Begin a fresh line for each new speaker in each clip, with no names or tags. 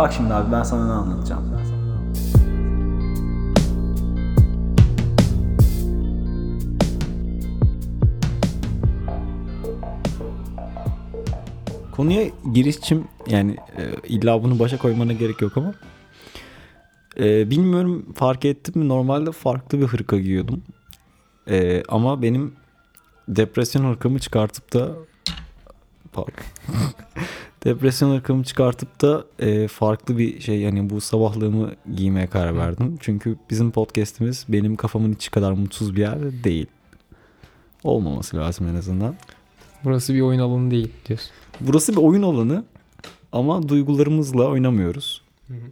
Bak şimdi abi ben sana ne anlatacağım. Konuya girişim yani e, illa bunu başa koymana gerek yok ama e, bilmiyorum fark ettim mi normalde farklı bir hırka giyiyordum. E, ama benim depresyon hırkamı çıkartıp da pardon. depresyon hırkamı çıkartıp da e, farklı bir şey yani bu sabahlığımı giymeye karar verdim. Çünkü bizim podcast'imiz benim kafamın içi kadar mutsuz bir yer değil. Olmaması lazım en azından.
Burası bir oyun alanı değil diyorsun.
Burası bir oyun alanı ama duygularımızla oynamıyoruz.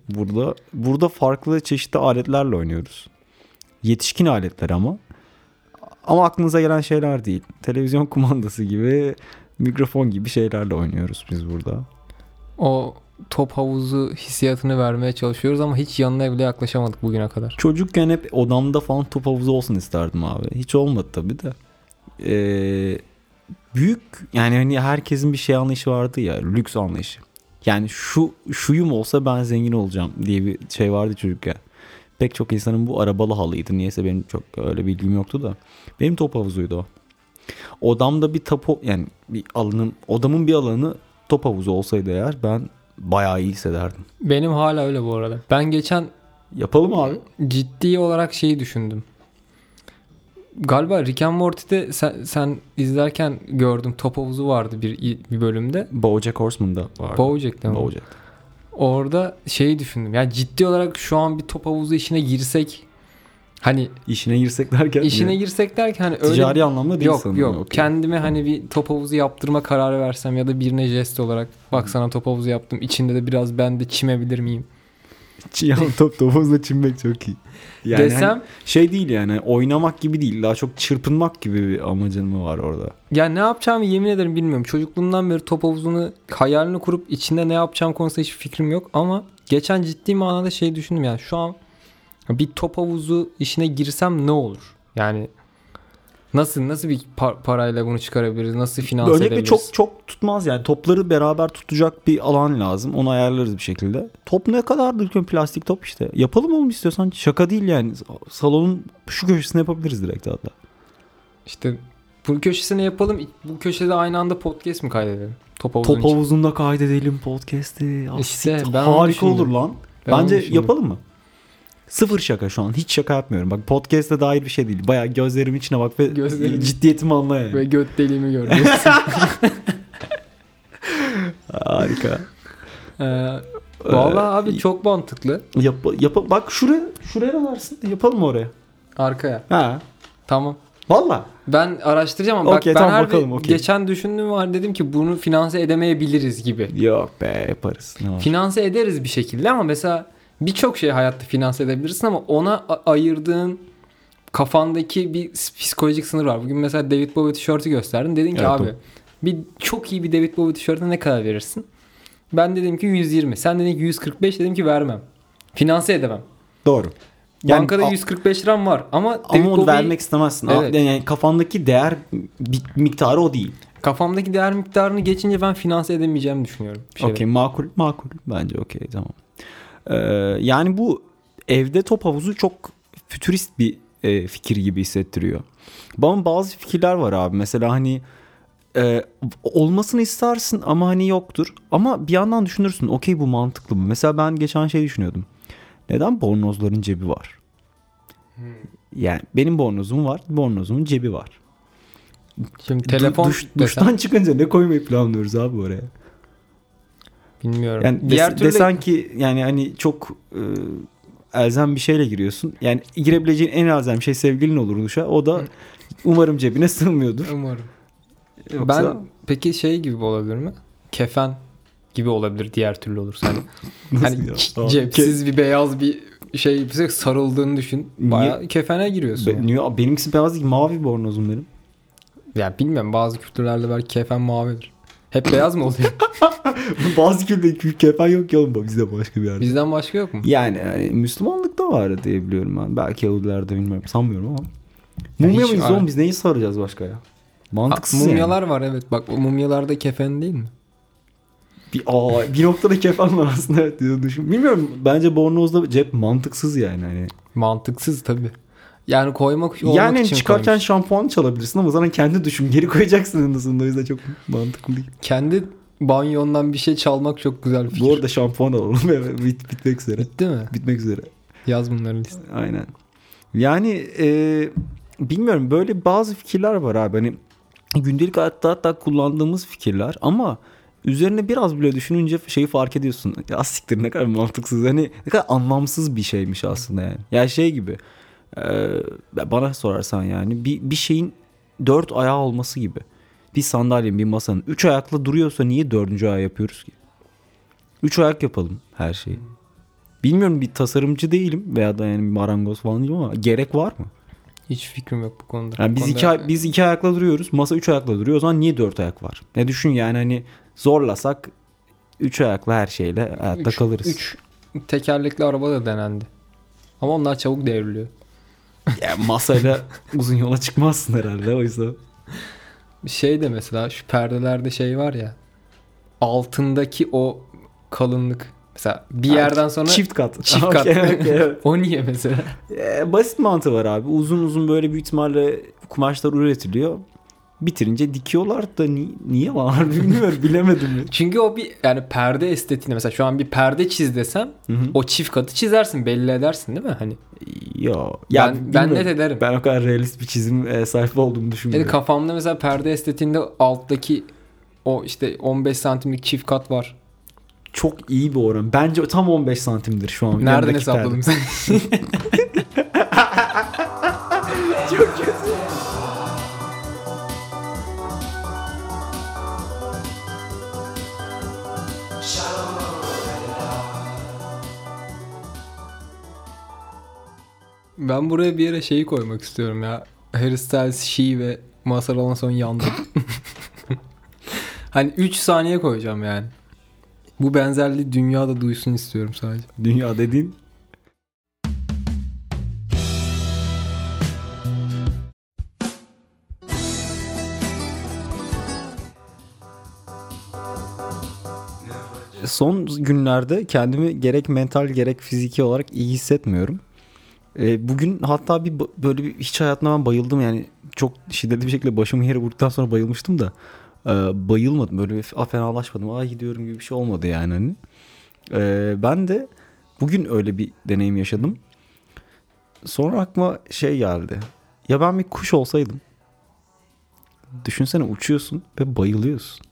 Burada burada farklı çeşitli aletlerle oynuyoruz. Yetişkin aletler ama. Ama aklınıza gelen şeyler değil. Televizyon kumandası gibi, mikrofon gibi şeylerle oynuyoruz biz burada.
O top havuzu hissiyatını vermeye çalışıyoruz ama hiç yanına bile yaklaşamadık bugüne kadar.
Çocukken hep odamda falan top havuzu olsun isterdim abi. Hiç olmadı tabii de. Ee, büyük yani hani herkesin bir şey anlayışı vardı ya lüks anlayışı. Yani şu şuyum olsa ben zengin olacağım diye bir şey vardı çocukken. Pek çok insanın bu arabalı halıydı. Niyeyse benim çok öyle bilgim yoktu da. Benim top havuzuydu o. Odamda bir tapo yani bir alanım odamın bir alanı top havuzu olsaydı eğer ben bayağı iyi hissederdim.
Benim hala öyle bu arada. Ben geçen
Yapalım abi.
ciddi olarak şeyi düşündüm. Galiba Rick and Morty'de sen, sen izlerken gördüm top havuzu vardı bir bir bölümde.
Bojack Horseman'da var.
Bojack'te mi?
Bojack.
Orada şeyi düşündüm. Yani ciddi olarak şu an bir top havuzu işine girsek hani
İşine girsek derken
işine
ne?
girsek derken hani öyle
ticari anlamda değil
yok
sanırım.
yok
Okey.
kendime hani bir top havuzu yaptırma kararı versem ya da birine jest olarak bak sana top havuzu yaptım içinde de biraz ben de çimebilir miyim
Ya top topuzla çinmek çok iyi. Yani
desem
hani şey değil yani oynamak gibi değil daha çok çırpınmak gibi bir amacın mı var orada?
ya ne yapacağımı yemin ederim bilmiyorum çocukluğumdan beri top havuzunu hayalini kurup içinde ne yapacağım konusunda hiçbir fikrim yok ama geçen ciddi manada şey düşündüm yani şu an bir top havuzu işine girsem ne olur yani nasıl nasıl bir par- parayla bunu çıkarabiliriz nasıl finanse
Öncelikle
edebiliriz
çok çok tutmaz yani topları beraber tutacak bir alan lazım onu ayarlarız bir şekilde. Top ne kadardır ki plastik top işte yapalım oğlum istiyorsan şaka değil yani salonun şu köşesine yapabiliriz direkt hatta.
İşte bu köşesine yapalım. Bu köşede aynı anda podcast mi kaydedelim? Top havuzun
Top havuzunda kaydedelim podcast'i. Ah,
İşte ben
harika olur lan.
Ben
Bence yapalım mı? Sıfır şaka şu an. Hiç şaka yapmıyorum. Bak podcast'e dair bir şey değil. Bayağı gözlerim içine bak ve
Gözlerim-
ciddiyetimi anla yani.
Ve göt deliğimi gördüm.
Harika.
ee, vallahi abi çok mantıklı.
Yap, yap, bak şuraya, şuraya ne varsın? Yapalım oraya.
Arkaya.
Ha.
Tamam.
Valla.
Ben araştıracağım ama
Okey,
bak ben
tamam,
harbi
bakalım, okey.
geçen düşündüğüm var dedim ki bunu finanse edemeyebiliriz gibi.
Yok be yaparız. Ne var?
Finanse ederiz bir şekilde ama mesela birçok şey hayatta finanse edebilirsin ama ona ayırdığın kafandaki bir psikolojik sınır var. Bugün mesela David Bowie tişörtü gösterdin. Dedin ki
Evet,
abi bir çok iyi bir David Bowie tişörtüne ne kadar verirsin? Ben dedim ki 120. Sen dedin ki 145 dedim ki vermem. Finanse edemem.
Doğru. Yani
Bankada
a-
145 liram var ama David
Ama onu
Bowie-
vermek istemezsin.
Evet.
Yani kafandaki değer miktarı o değil.
kafamdaki değer miktarını geçince ben finanse edemeyeceğimi düşünüyorum.
Okey makul makul bence okey tamam. Ee, yani bu evde top havuzu çok fütürist bir e, fikir gibi hissettiriyor. Bana bazı fikirler var abi mesela hani e, olmasını istersin ama hani yoktur. Ama bir yandan düşünürsün okey bu mantıklı mı? Mesela ben geçen şey düşünüyordum. Neden bornozların cebi var? Yani benim bornozum var, bornozumun cebi var.
Şimdi
Du-
telefon
duş-
desem,
duştan çıkınca ne koymayı planlıyoruz abi oraya?
Bilmiyorum.
Yani
Diğer
des-
türlü
desen ki yani hani çok e, elzem bir şeyle giriyorsun. Yani girebileceğin en elzem şey sevgilin olur duşa. O da umarım cebine sığmıyordur.
umarım.
Yoksa-
Ben peki şey gibi olabilir mi? Kefen gibi olabilir diğer türlü olursa. Hani, hani
ya?
cepsiz bir beyaz bir şey bize sarıldığını düşün. Bayağı kefene giriyorsun.
Be- niye- benimkisi beyaz değil mavi bornozum benim.
Ya bilmiyorum bazı kültürlerde belki kefen mavidir. Hep beyaz mı oluyor?
Bazı kültürde kefen yok ya oğlum bizde başka bir yerde.
Bizden başka yok mu?
Yani hani Müslümanlıkta var diye biliyorum ben. Belki Yahudilerde bilmiyorum. Sanmıyorum ama. Mumya mıyız oğlum biz neyi saracağız başka ya? Mantıksız yani.
mumyalar var evet. Bak o mumyalarda kefen değil mi?
Bir, aa, bir noktada kefen var aslında evet diye düşün. Bilmiyorum bence bornozda cep mantıksız yani. Hani.
Mantıksız tabii. Yani koymak olmak
Yani
için
çıkarken
koymuş.
şampuan çalabilirsin ama zaten kendi düşün. Geri koyacaksın en azından o yüzden çok mantıklı değil.
kendi banyondan bir şey çalmak çok güzel bir fikir.
Bu arada şampuan alalım bit, bitmek üzere.
Bitti mi?
Bitmek üzere.
Yaz bunları listeye.
Aynen. Yani e, bilmiyorum böyle bazı fikirler var abi. Hani gündelik hayatta hatta kullandığımız fikirler ama üzerine biraz bile düşününce şeyi fark ediyorsun. Ya siktir ne kadar mantıksız. Hani ne kadar anlamsız bir şeymiş aslında yani. Ya şey gibi. E, bana sorarsan yani bir, bir şeyin dört ayağı olması gibi. Bir sandalyenin bir masanın üç ayakla duruyorsa niye dördüncü ayağı yapıyoruz ki? Üç ayak yapalım her şeyi. Bilmiyorum bir tasarımcı değilim veya da yani bir marangoz falan değilim ama gerek var mı?
Hiç fikrim yok bu konuda.
Yani
Bu
biz
konuda-
iki, ay- biz iki ayakla duruyoruz. Masa üç ayakla duruyor. O zaman niye dört ayak var? Ne düşün yani hani zorlasak üç ayakla her şeyle hayatta
Üç-
kalırız.
Üç tekerlekli araba da denendi. Ama onlar çabuk devriliyor.
Yani masayla uzun yola çıkmazsın herhalde o yüzden.
Şey de mesela şu perdelerde şey var ya. Altındaki o kalınlık. Mesela bir yerden sonra
Çift kat.
çift kat.
okey, evet.
o niye mesela?
Ee, basit mantığı var abi. Uzun uzun böyle büyük ihtimalle kumaşlar üretiliyor. Bitirince dikiyorlar da ni- niye var bilmiyorum bilemedim. ya.
Çünkü o bir yani perde estetiğinde mesela şu an bir perde çiz desem
Hı hı.
o çift katı çizersin belli edersin değil mi? Hani
Yo.
ben, ben
bilmiyorum.
net ederim.
Ben o kadar realist bir çizim e, sayfa olduğumu
Yani
düşünmüyorum.
kafamda mesela perde estetiğinde alttaki o işte 15 santimlik çift kat var.
Çok iyi bir oran. Bence tam 15 santimdir şu an.
Nereden
perde.
sen? ben buraya bir yere şeyi koymak istiyorum ya. Harry Styles, She ve Mazhar Alanson yandı. hani 3 saniye koyacağım yani. Bu benzerliği dünyada duysun istiyorum sadece.
Dünya dediğin Son günlerde kendimi gerek mental gerek fiziki olarak iyi hissetmiyorum. E, bugün hatta bir böyle bir hiç hayatımda ben bayıldım yani çok şiddetli bir şekilde başımı yere vurduktan sonra bayılmıştım da e, bayılmadım böyle bir f- fenalaşmadım. Ay gidiyorum gibi bir şey olmadı yani hani. E, ben de bugün öyle bir deneyim yaşadım. Sonra aklıma şey geldi. Ya ben bir kuş olsaydım. Düşünsene uçuyorsun ve bayılıyorsun.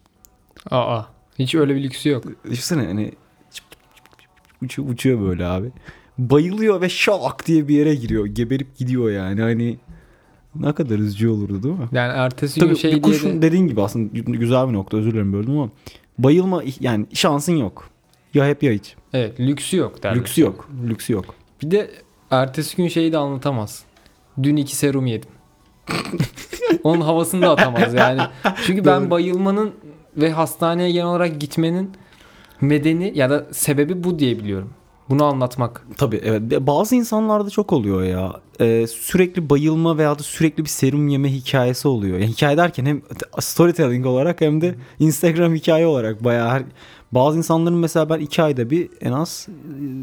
Aa. Hiç öyle bir lüksü yok.
Düşünsene hani uçuyor, uçuyor böyle abi. Bayılıyor ve şak diye bir yere giriyor. Geberip gidiyor yani hani ne kadar üzücü olurdu değil mi?
Yani ertesi gün
Tabii
şey
bir
diye
kuşun
de...
dediğin gibi aslında güzel bir nokta özür dilerim böldüm ama bayılma yani şansın yok. Ya hep ya hiç.
Evet lüksü yok derler.
Lüksü yok. Lüksü yok.
Bir de ertesi gün şeyi de anlatamaz. Dün iki serum yedim. Onun havasını da atamaz yani. Çünkü ben
Doğru.
bayılmanın ve hastaneye genel olarak gitmenin medeni ya da sebebi bu diye biliyorum. Bunu anlatmak.
Tabii evet. Bazı insanlarda çok oluyor ya. Ee, sürekli bayılma veya da sürekli bir serum yeme hikayesi oluyor. Yani hikaye derken hem storytelling olarak hem de Instagram hikaye olarak bayağı her... Bazı insanların mesela ben iki ayda bir en az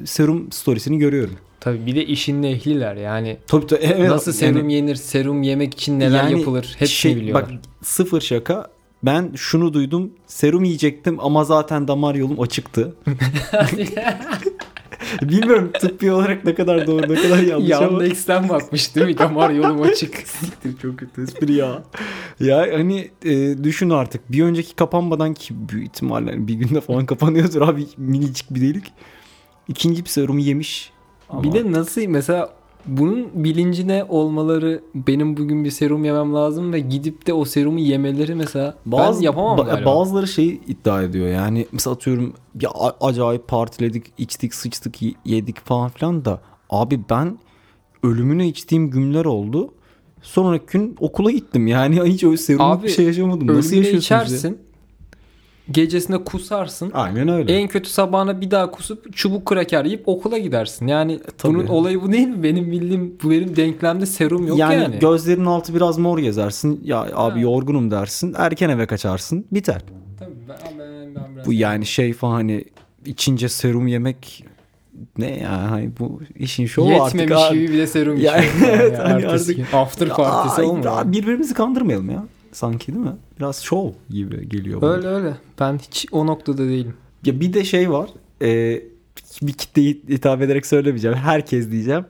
e, serum storiesini görüyorum.
Tabii bir de işin ehliler yani.
Tabii tabii. Evet,
Nasıl serum
yani-
yenir, serum yemek için neler
Yani
yapılır hepsini
şey,
biliyorlar.
Bak sıfır şaka. Ben şunu duydum. Serum yiyecektim ama zaten damar yolum açıktı. Bilmiyorum tıbbi olarak ne kadar doğru ne kadar yanlış ama.
Yandex'ten bakmış değil mi? Damar yolum açık.
Siktir, çok kötü espri ya. ya hani e, düşün artık bir önceki kapanmadan ki büyük ihtimalle hani bir günde falan kapanıyordur abi minicik bir delik. İkinci bir serumu yemiş. Ama
Bir de nasıl mesela bunun bilincine olmaları benim bugün bir serum yemem lazım ve gidip de o serumu yemeleri mesela ben yapamam
ba-
galiba.
Bazıları şey iddia ediyor yani mesela atıyorum ya acayip partiledik içtik sıçtık yedik falan filan da abi ben ölümüne içtiğim günler oldu. Sonraki gün okula gittim yani hiç öyle serumluk
Abi,
bir şey yaşamadım. Nasıl
Ölümüne
yaşıyorsunuz ya?
Gecesinde kusarsın.
Aynen öyle.
En kötü sabahına bir daha kusup çubuk kraker yiyip okula gidersin. Yani
tabii.
bunun olayı bu değil mi? Benim bildiğim bu benim denklemde serum yok yani.
yani, gözlerinin altı biraz mor gezersin. Ya abi
Ha.
yorgunum dersin. Erken eve kaçarsın. Biter.
Tabii ben, ben, ben biraz
Bu yani şey falan hani içince serum yemek ne ya hani bu işin şovu artık
Yetmemiş gibi bir de serum
Ya
içiyor.
evet,
Yani ertesi
artık-.
After partisi olmuyor.
Birbirimizi kandırmayalım ya. Sanki değil mi? Biraz şov gibi geliyor bana.
Öyle öyle. Ben hiç o noktada değilim.
Ya bir de şey var. E, bir kitleyi hitap ederek söylemeyeceğim. Herkes diyeceğim.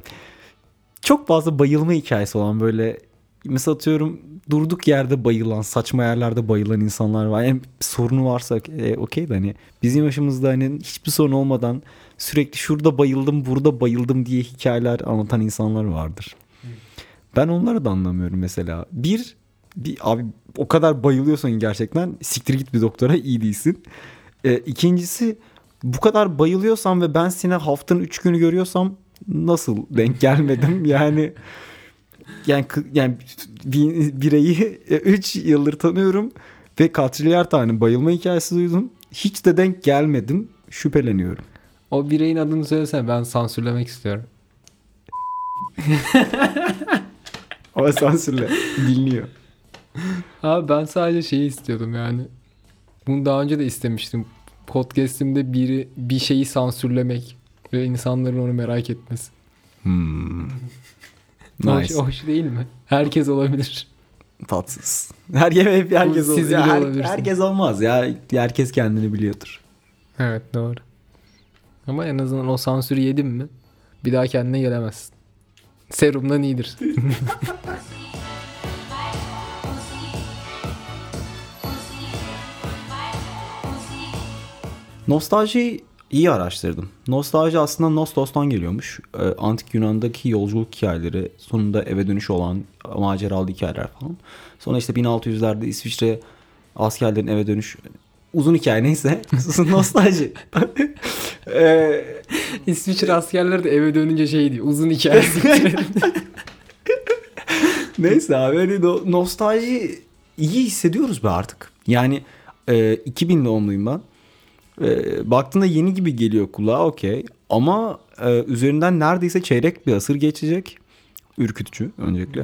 Çok fazla bayılma hikayesi olan böyle mesela atıyorum durduk yerde bayılan, saçma yerlerde bayılan insanlar var. Yani sorunu varsa e, okey de hani bizim yaşımızda hani hiçbir sorun olmadan sürekli şurada bayıldım, burada bayıldım diye hikayeler anlatan insanlar vardır. Ben onları da anlamıyorum mesela. Bir, bir abi o kadar bayılıyorsan gerçekten siktir git bir doktora iyi değilsin. E, ikincisi bu kadar bayılıyorsam ve ben seni haftanın 3 günü görüyorsam nasıl denk gelmedim yani yani yani bir bireyi 3 yıldır tanıyorum ve katrilyar tane bayılma hikayesi duydum. Hiç de denk gelmedim. Şüpheleniyorum.
O bireyin adını söylesene ben sansürlemek istiyorum.
Ama sansürle. Dinliyor.
Abi ben sadece şeyi istiyordum yani. Bunu daha önce de istemiştim. Podcast'imde biri bir şeyi sansürlemek ve insanların onu merak etmesi.
Hmm.
Hoş,
Nice.
hoş değil mi? Herkes olabilir.
Tatsız. Her hep herkes
Siz
olur. Ya her-
olabilirsiniz.
herkes olmaz ya. Herkes kendini biliyordur.
Evet doğru. Ama en azından o sansürü yedin mi bir daha kendine gelemezsin. Serumdan iyidir.
Nostaljiyi iyi araştırdım. Nostalji aslında Nostos'tan geliyormuş. Ee, Antik Yunan'daki yolculuk hikayeleri, sonunda eve dönüş olan maceralı hikayeler falan. Sonra işte 1600'lerde İsviçre askerlerin eve dönüş uzun hikaye neyse. Nostalji. Ee,
İsviçre askerleri de eve dönünce şey diyor. Uzun hikayesi.
Neyse abi hani no- nostalji iyi hissediyoruz be artık. Yani e, 2000 doğumluyum ben. E, baktığında yeni gibi geliyor kulağa okey. Ama e, üzerinden neredeyse çeyrek bir asır geçecek. Ürkütücü öncelikle.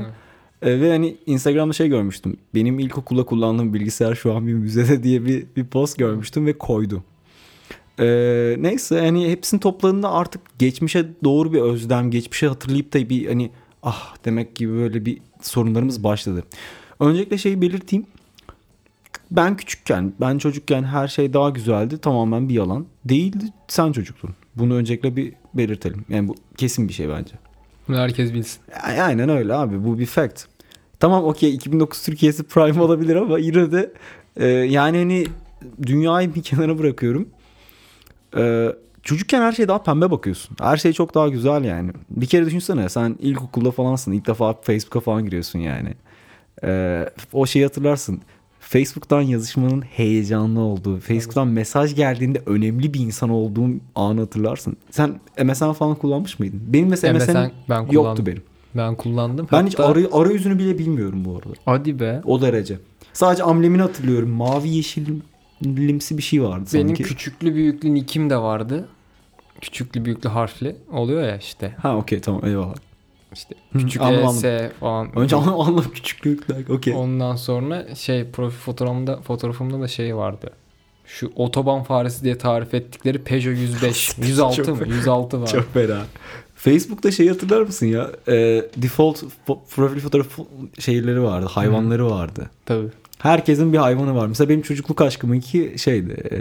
E, ve hani Instagram'da şey görmüştüm. Benim ilkokulda kullandığım bilgisayar şu an bir müzede diye bir, bir post görmüştüm ve koydu. E, neyse hani hepsini topladığında artık geçmişe doğru bir özlem, geçmişe hatırlayıp da bir hani ah demek gibi böyle bir sorunlarımız başladı. Öncelikle şeyi belirteyim. Ben küçükken, ben çocukken her şey daha güzeldi. Tamamen bir yalan. Değildi, sen çocuktun. Bunu öncelikle bir belirtelim. Yani bu kesin bir şey bence.
Bunu herkes bilsin.
Aynen öyle abi. Bu bir fact. Tamam okey 2009 Türkiye'si prime olabilir ama yine de e, yani hani dünyayı bir kenara bırakıyorum. E, çocukken her şeye daha pembe bakıyorsun. Her şey çok daha güzel yani. Bir kere düşünsene sen ilkokulda falansın. ilk defa Facebook'a falan giriyorsun yani. E, o şeyi hatırlarsın. Facebook'tan yazışmanın heyecanlı olduğu, Facebook'tan mesaj geldiğinde önemli bir insan olduğum anı hatırlarsın. Sen MSN falan kullanmış mıydın? Benim mesela
MSN
MSN
ben kullandım.
yoktu benim.
Ben kullandım.
Ben hiç
Hatta-
arı, arayüzünü bile bilmiyorum bu arada.
Hadi be.
O derece. Sadece amblemini hatırlıyorum. Mavi yeşilimsi bir şey vardı
Benim
sanki.
küçüklü büyüklü nickim de vardı. Küçüklü büyüklü harfli oluyor ya işte.
Ha okey tamam eyvallah.
İşte küçük
anladım,
ES falan.
Önce anlam anlam küçüklükler. Okey.
Ondan sonra şey profil fotoğrafımda fotoğrafımda da şey vardı. Şu otoban faresi diye tarif ettikleri Peugeot 105. 106 mı? 106 var.
Çok fena. Facebook'ta şeyi hatırlar mısın ya? Ee, default profil fotoğrafı şeyleri vardı. Hayvanları vardı.
Tabii.
Herkesin bir hayvanı var. Mesela benim çocukluk aşkımınki şeydi. e,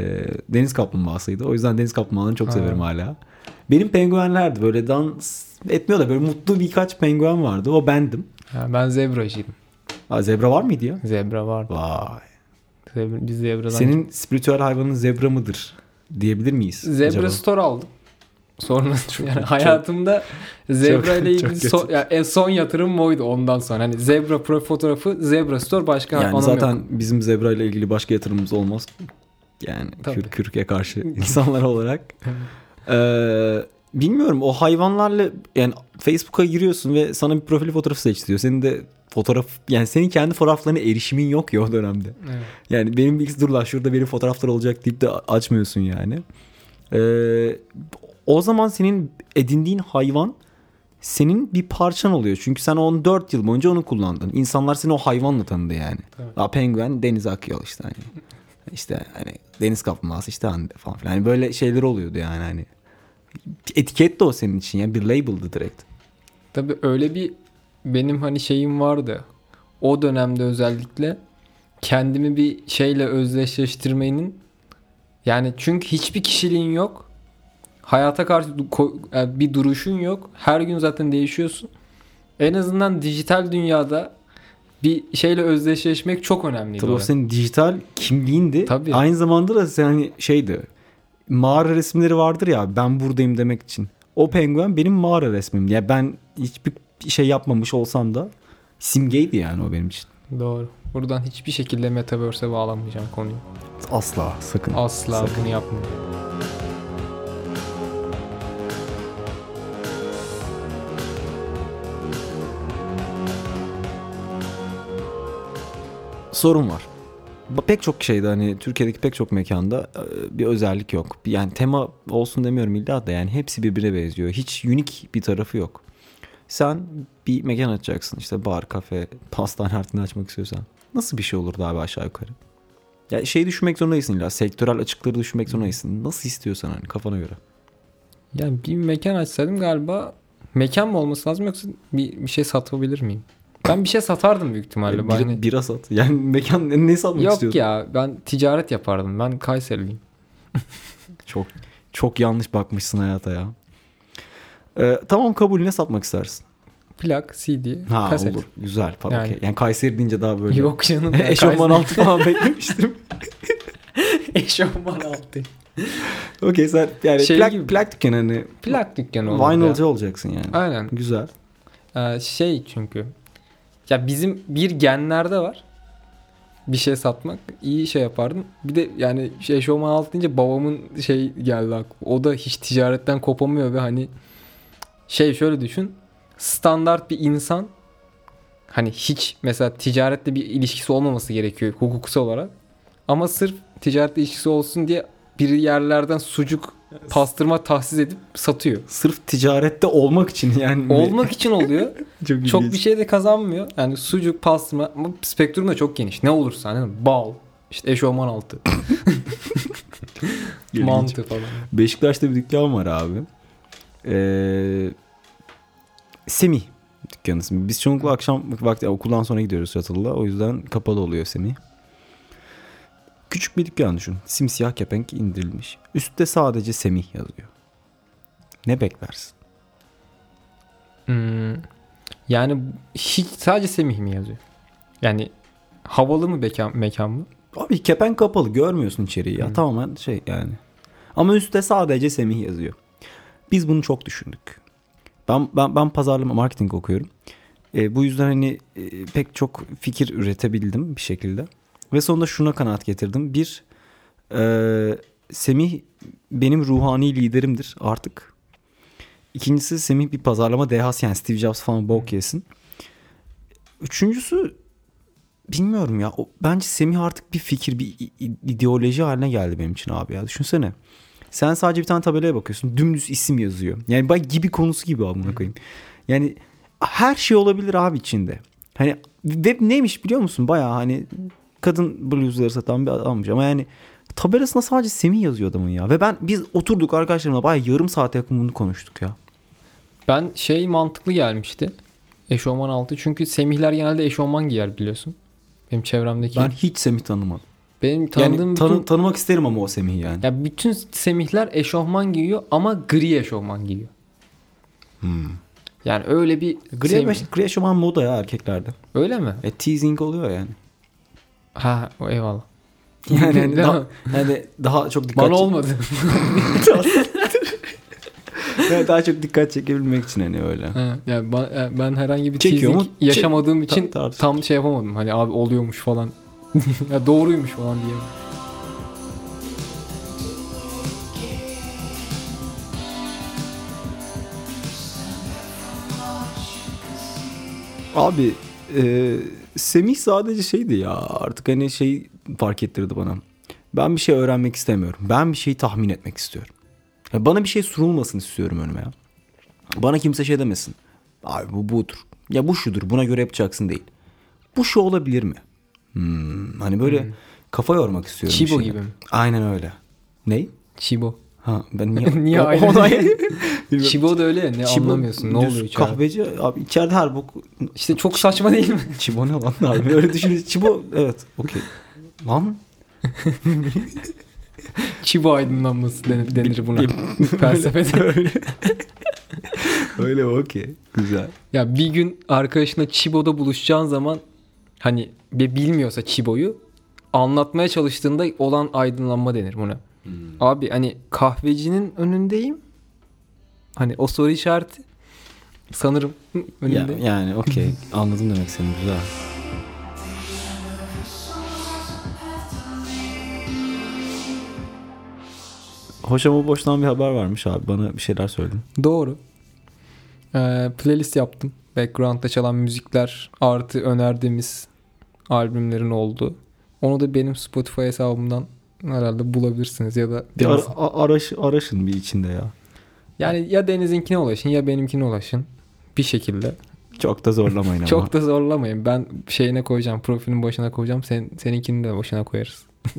deniz kaplumbağasıydı. O yüzden deniz kaplumbağalarını çok
Ha.
severim hala. Benim penguenlerdi. Böyle dans etmiyor da böyle mutlu birkaç penguen vardı. O bendim.
Ha, ben zebracıydım.
Ha, zebra var mıydı ya?
Zebra vardı.
Vay.
Zebra, biz zebradan
Senin spiritüel hayvanın zebra mıdır? Diyebilir miyiz?
Zebra
acaba?
Store aldım. Sonra yani hayatımda zebra ile
çok
ilgili son, ya en son yatırım oydu ondan sonra. Hani zebra profil fotoğrafı Zebra Store başka
Yani
anlamı
zaten
yok.
bizim zebra ile ilgili başka yatırımımız olmaz. Yani
Tabii.
kür, kürke karşı insanlar olarak. Ee, bilmiyorum o hayvanlarla yani Facebook'a giriyorsun ve sana bir profil fotoğrafı seç diyor. Senin de fotoğraf yani senin kendi fotoğraflarına erişimin yok ya o dönemde.
Evet.
Yani benim bilgisi dur lan şurada benim fotoğraflar olacak deyip de açmıyorsun yani. Ee, o zaman senin edindiğin hayvan senin bir parçan oluyor. Çünkü sen onu 4 yıl boyunca onu kullandın. İnsanlar seni o hayvanla tanıdı yani.
Tabii.
Aa, penguen denize akıyor işte. Hani. İşte hani deniz kaplumbağası işte Hande falan filan. Hani böyle şeyler oluyordu yani hani. Etiket de o senin için ya bir label'dı direkt.
Tabii öyle bir benim hani şeyim vardı. O dönemde özellikle kendimi bir şeyle özdeşleştirmenin yani çünkü hiçbir kişiliğin yok. Hayata karşı bir duruşun yok. Her gün zaten değişiyorsun. En azından dijital dünyada bir şeyle özdeşleşmek çok önemliydi.
Tabii o senin dijital kimliğindi.
Tabii.
Aynı zamanda da sen hani şeydi. Mağara resimleri vardır ya ben buradayım demek için. O penguen benim mağara resmim. Ya ben hiçbir şey yapmamış olsam da simgeydi yani o benim için.
Doğru. Buradan hiçbir şekilde metaverse'e bağlamayacağım konuyu.
Asla sakın.
Asla
Sakın.
bunu yapmayacağım.
sorun var. Pek çok şeyde hani Türkiye'deki pek çok mekanda e, bir özellik yok. Yani tema olsun demiyorum illa da yani hepsi birbirine benziyor. Hiç unik bir tarafı yok. Sen bir mekan açacaksın işte bar, kafe, pastane artık açmak istiyorsan. Nasıl bir şey olurdu abi aşağı yukarı? Ya şey düşünmek zorundaysın illa. Sektörel açıkları düşünmek zorundaysın. Nasıl istiyorsan hani kafana göre.
Yani bir mekan açsaydım galiba mekan mı olması lazım yoksa bir, bir şey satabilir miyim? Ben bir şey satardım büyük ihtimalle.
Bir,
Ben hani-
bira sat. Yani mekan ne, satmak
Yok
istiyorsun?
ya ben ticaret yapardım. Ben Kayseriliyim.
Çok çok yanlış bakmışsın hayata ya. Ee, tamam kabul ne satmak istersin?
Plak, CD,
Ha
kaset.
olur. Güzel falan.
Yani-
okey. Yani Kayseri deyince daha böyle.
Yok canım.
Eşofman altı falan beklemiştim.
Eşofman altı.
Okey sen yani
Şey
plak,
gibi.
plak dükkanı hani
Plak dükkanı olur
vinylci olacaksın yani.
Aynen.
Güzel.
Ee, şey çünkü ya bizim bir genlerde var bir şey satmak iyi şey yapardım. Bir de yani şey eşofman altı deyince babamın şey geldi aklıma. O da hiç ticaretten kopamıyor ve hani şey şöyle düşün. Standart bir insan hani hiç mesela ticaretle bir ilişkisi olmaması gerekiyor hukuksal olarak. Ama sırf ticaretle ilişkisi olsun diye bir yerlerden sucuk pastırma tahsis edip satıyor.
Sırf ticarette olmak için yani.
Olmak için oluyor.
çok,
Çok bir şey de kazanmıyor. Yani sucuk, pastırma ama spektrum da çok geniş. Ne olursa hani bal, işte eşofman altı, mantı falan.
Beşiktaş'ta bir dükkan var abi. Ee, Semih dükkanı ismi. Biz çoğunlukla akşam vakti okuldan sonra gidiyoruz Çatılı'da. O yüzden kapalı oluyor Semih. Küçük bir dükkan düşün. Simsiyah kepenk indirilmiş. Üstte sadece Semih yazıyor. Ne beklersin?
Hmm. Yani hiç sadece Semih mi yazıyor? Yani havalı mı mekan, mekan mı?
Abi kepenk kapalı görmüyorsun içeriği ya.
Hı.
Tamamen şey yani. Ama üstte sadece Semih yazıyor. Biz bunu çok düşündük. Ben ben, ben pazarlama marketing okuyorum. E, bu yüzden hani e, pek çok fikir üretebildim bir şekilde. Ve sonunda şuna kanaat getirdim. Bir, e, Semih benim ruhani liderimdir artık. İkincisi Semih bir pazarlama dehası yani Steve Jobs falan bok yesin. Üçüncüsü bilmiyorum ya. O, bence Semih artık bir fikir, bir ideoloji haline geldi benim için abi ya. Düşünsene. Sen sadece bir tane tabelaya bakıyorsun. Dümdüz isim yazıyor. Yani bak gibi konusu gibi amına koyayım. Yani her şey olabilir abi içinde. Hani web neymiş biliyor musun? Baya hani kadın bluzları satan bir adammış ama yani tabelasına sadece Semih yazıyor adamın ya. Ve ben biz oturduk arkadaşlarımla baya yarım saate yakın bunu konuştuk ya.
Ben şey mantıklı gelmişti. Eşofman altı. Çünkü Semihler genelde eşofman giyer biliyorsun. Benim çevremdeki.
Ben hiç Semih tanımadım.
benim tanıdığım
Yani
bütün,
tanı- tanımak isterim ama o Semih yani.
ya bütün Semihler eşofman giyiyor ama gri eşofman giyiyor. Yani öyle bir
Gri,
Semih.
gri eşofman moda ya erkeklerde.
Öyle mi?
E teasing oluyor yani.
Ha o eyvallah.
Yani hani daha,
mi?
hani daha çok dikkat
Bana olmadı.
Yani daha çok dikkat çekebilmek için hani öyle.
Ha, yani ben, ben herhangi bir
Çekiyor mu?
yaşamadığım
Çek-
için
Ta-
tam şey yapamadım. Hani abi oluyormuş falan. ya doğruymuş falan diye.
Abi e, Semih sadece şeydi ya artık hani şey fark ettirdi bana. Ben bir şey öğrenmek istemiyorum. Ben bir şeyi tahmin etmek istiyorum. Ya bana bir şey sunulmasın istiyorum önüme ya. Bana kimse şey demesin. Abi bu budur. Ya bu şudur. Buna göre yapacaksın değil. Bu şu olabilir mi? Hmm, hani böyle kafa yormak istiyorum.
Chibo
işine.
gibi?
Aynen öyle. Ney?
Chibo.
Ha ben niye?
Niye aynı?
ona-.
Chibo da öyle ne
Chibo
anlamıyorsun. Ne oluyor içeride?
Kahveci abi içeride her bok.
İşte çok saçma değil mi?
Çibo ne lan abi öyle düşünün. Çibo evet okey. Lan
Chibo aydınlanması denir, denir buna. Felsefede.
öyle. öyle okey. Güzel.
ya bir gün arkadaşına Chibo'da buluşacağın zaman hani bir bilmiyorsa Chibo'yu anlatmaya çalıştığında olan aydınlanma denir buna. Abi hani kahvecinin önündeyim. Hani o soru işareti sanırım hı,
Ya,
önünde.
yani okey anladım demek senin güzel. Hoş ama boştan bir haber varmış abi. Bana bir şeyler söyledin.
Doğru. Ee, playlist yaptım. Background'da çalan müzikler artı önerdiğimiz albümlerin olduğu. Onu da benim Spotify hesabımdan herhalde bulabilirsiniz ya da
Bir
Deniz-
ara- a- araş, araşın bir içinde ya.
yani ya Deniz'inkine ulaşın ya benimkine ulaşın bir şekilde.
Çok da zorlamayın ama.
Çok da zorlamayın. Ben şeyine koyacağım. Profilin başına koyacağım. Sen seninkini de başına koyarız.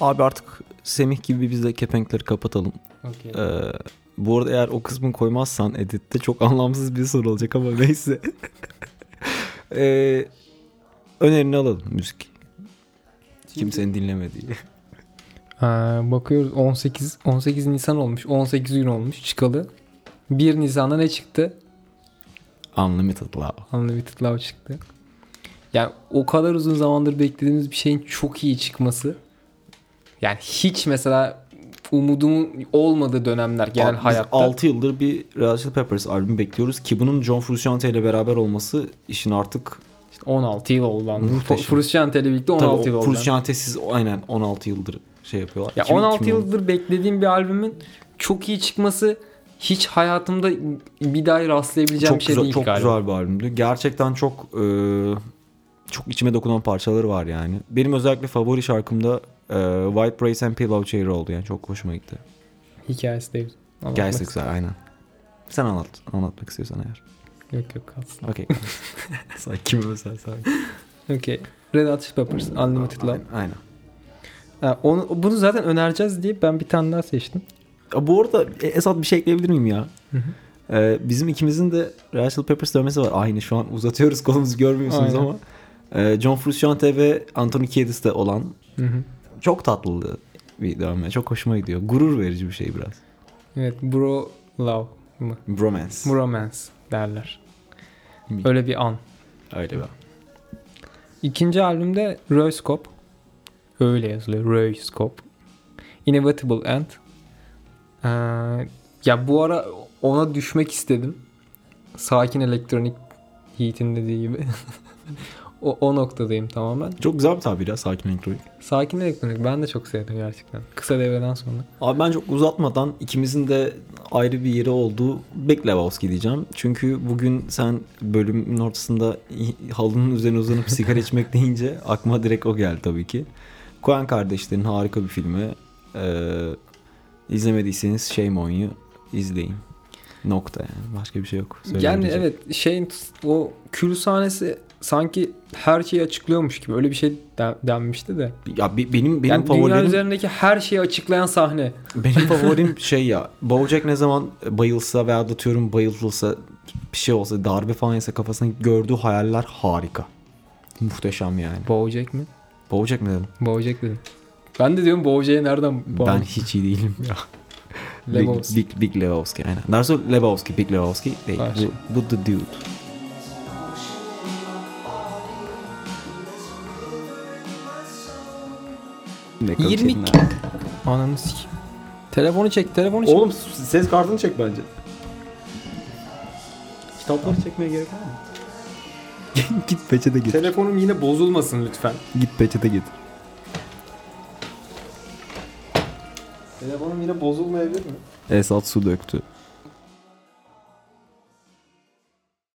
Abi artık Semih gibi biz de kepenkleri kapatalım.
Okay.
Ee, bu arada eğer o kısmını koymazsan editte çok anlamsız bir soru olacak ama neyse. ee, önerini alalım müzik. Kimsenin dinlemediği.
bakıyoruz 18 18 Nisan olmuş. 18 gün olmuş çıkalı. 1 Nisan'da ne çıktı?
Unlimited Love.
Unlimited Love çıktı. Yani o kadar uzun zamandır beklediğimiz bir şeyin çok iyi çıkması. Yani hiç mesela umudumun olmadığı dönemler genel
Abi
hayatta.
6 yıldır bir Red Hot Peppers albümü bekliyoruz ki bunun John Frusciante ile beraber olması işin artık
16 yıl oldu. lan. Frusciante ile birlikte 16 yıl oldu.
Frusciante'siz aynen 16 yıldır şey yapıyorlar.
Ya
2000
16
2010.
yıldır beklediğim bir albümün çok iyi çıkması hiç hayatımda bir daha rastlayabileceğim
çok
bir şey
güzel,
değil
çok
galiba.
güzel bir albümdü. Gerçekten çok e, çok içime dokunan parçaları var yani. Benim özellikle favori şarkım da e, White Brace and Pillow Chair oldu yani çok hoşuma gitti.
Hikayesi de güzel. Anlatmak
Hikayesi güzel aynen. Sen anlat. Anlatmak istiyorsan eğer.
Yok yok kalsın.
Okey. Sen kime özel sanki?
Okey. Red Hot Chili Peppers Unlimited Love.
Aynen.
Ha, onu, bunu zaten önereceğiz diye ben bir tane daha seçtim.
Bu arada e, Esat bir şey ekleyebilir miyim ya?
Hı hı.
Ee, bizim ikimizin de Hot Peppers dövmesi var. Aynı şu an uzatıyoruz kolumuzu görmüyorsunuz
Aynen.
ama. e, John Frusciante ve Anthony Kiedis'te olan
Hı hı.
Çok tatlı bir dövme. Çok hoşuma gidiyor. Gurur verici bir şey biraz.
Evet Bro Love mı?
Bromance.
Bromance derler. Öyle bir an.
Öyle bir.
İkinci albümde Röyscope. Öyle yazılıyor. Röyscope. Inevitable End. Ee, ya bu ara ona düşmek istedim. Sakin elektronik Heat'in dediği gibi. o, o noktadayım tamamen.
Çok güzel bir tabir ya sakin elektronik.
Sakin elektronik ben de çok sevdim gerçekten. Kısa devreden sonra.
Abi ben çok uzatmadan ikimizin de ayrı bir yeri olduğu Big Lebowski diyeceğim. Çünkü bugün sen bölümün ortasında halının üzerine uzanıp sigara içmek deyince aklıma direkt o geldi tabii ki. Coen kardeşlerin harika bir filmi. Ee, izlemediyseniz Shame on You izleyin. Nokta yani. Başka bir şey yok.
Yani evet şeyin o kül sahnesi sanki her şeyi açıklıyormuş gibi öyle bir şey de- denmişti de.
Ya be- benim benim
yani dünya
favorilerim
üzerindeki her şeyi açıklayan sahne.
benim favorim şey ya. Bojack ne zaman bayılsa veya atıyorum bayıltılsa bir şey olsa darbe falan yese kafasına gördüğü hayaller harika. Muhteşem yani.
Bojack mi?
Bojack mi dedim?
Bojack dedim. Ben de diyorum Bojack'e nereden
Ben
bağlı?
hiç iyi değilim ya.
Lebowski.
Big, Big, Big Lebowski aynen. Narso Lebowski, Big Lebowski değil. Bu, bu The Dude. Ne
20
kadar-
Ananı sikeyim. Telefonu çek, telefonu çek.
Oğlum ses kartını çek bence. Kitapları çekmeye gerek var mı? Git peçete getir.
Telefonum yine bozulmasın lütfen.
Git peçete getir.
Telefonum yine bozulmayabilir mi?
Esat su döktü.